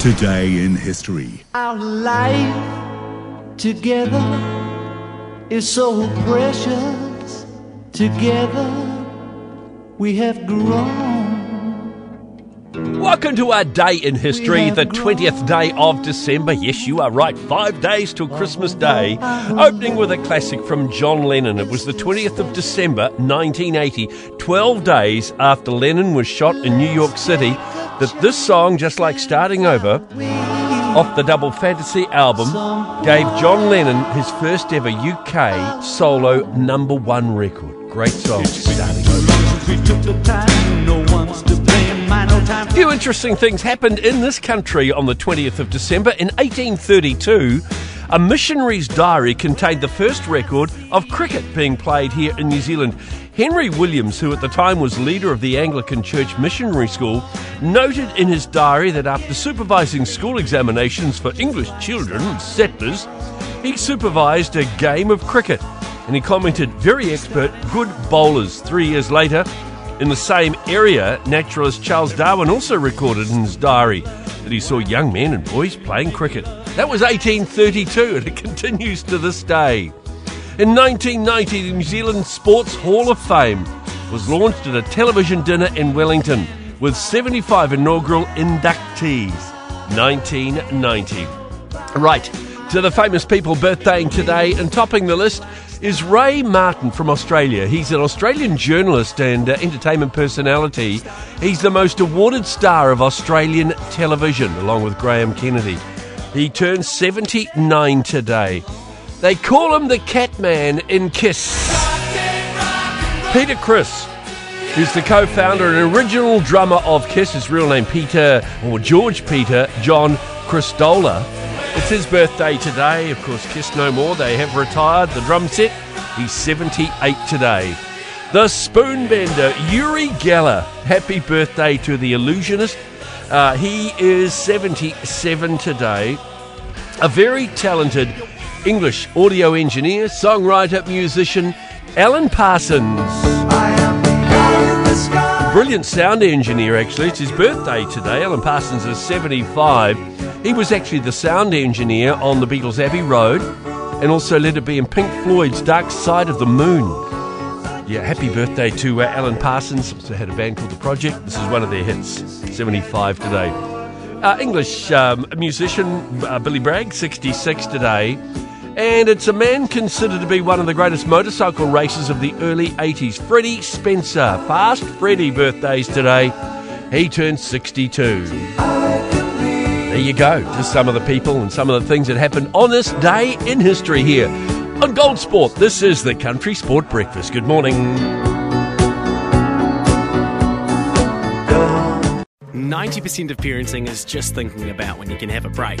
Today in history. Our life together is so precious. Together we have grown. Welcome to our day in history, the 20th day of December. Yes, you are right, five days till Christmas Day. Opening with a classic from John Lennon. It was the 20th of December, 1980, 12 days after Lennon was shot in New York City, that this song, just like starting over, off the Double Fantasy album, gave John Lennon his first ever UK solo number one record. Great song, starting over. We took the time, no one's to blame. I no time A few interesting things happened in this country on the 20th of December. In 1832, a missionary's diary contained the first record of cricket being played here in New Zealand. Henry Williams, who at the time was leader of the Anglican Church Missionary School, noted in his diary that after supervising school examinations for English children, settlers, he supervised a game of cricket. And he commented, very expert, good bowlers. Three years later, in the same area, naturalist Charles Darwin also recorded in his diary that he saw young men and boys playing cricket. That was 1832 and it continues to this day. In 1990, the New Zealand Sports Hall of Fame was launched at a television dinner in Wellington with 75 inaugural inductees. 1990. Right, to the famous people birthdaying today and topping the list is Ray Martin from Australia. He's an Australian journalist and uh, entertainment personality. He's the most awarded star of Australian television, along with Graham Kennedy. He turns 79 today. They call him the Catman in Kiss. Peter Criss, who's the co-founder and original drummer of Kiss, his real name Peter or George Peter John Criscuola. It's his birthday today. Of course, Kiss no more. They have retired the drum set. He's 78 today. The Spoonbender, Uri Geller. Happy birthday to the illusionist. Uh, he is 77 today. A very talented English audio engineer, songwriter, musician, Alan Parsons. Brilliant sound engineer, actually. It's his birthday today. Alan Parsons is 75. He was actually the sound engineer on the Beatles' Abbey Road and also let it be in Pink Floyd's Dark Side of the Moon. Yeah, happy birthday to uh, Alan Parsons. Also had a band called The Project. This is one of their hits. 75 today. Uh, English um, musician uh, Billy Bragg, 66 today. And it's a man considered to be one of the greatest motorcycle racers of the early 80s. Freddie Spencer. Fast Freddie birthdays today. He turns 62. There you go. Just some of the people and some of the things that happened on this day in history here on Gold Sport. This is the Country Sport Breakfast. Good morning. 90% of parenting is just thinking about when you can have a break.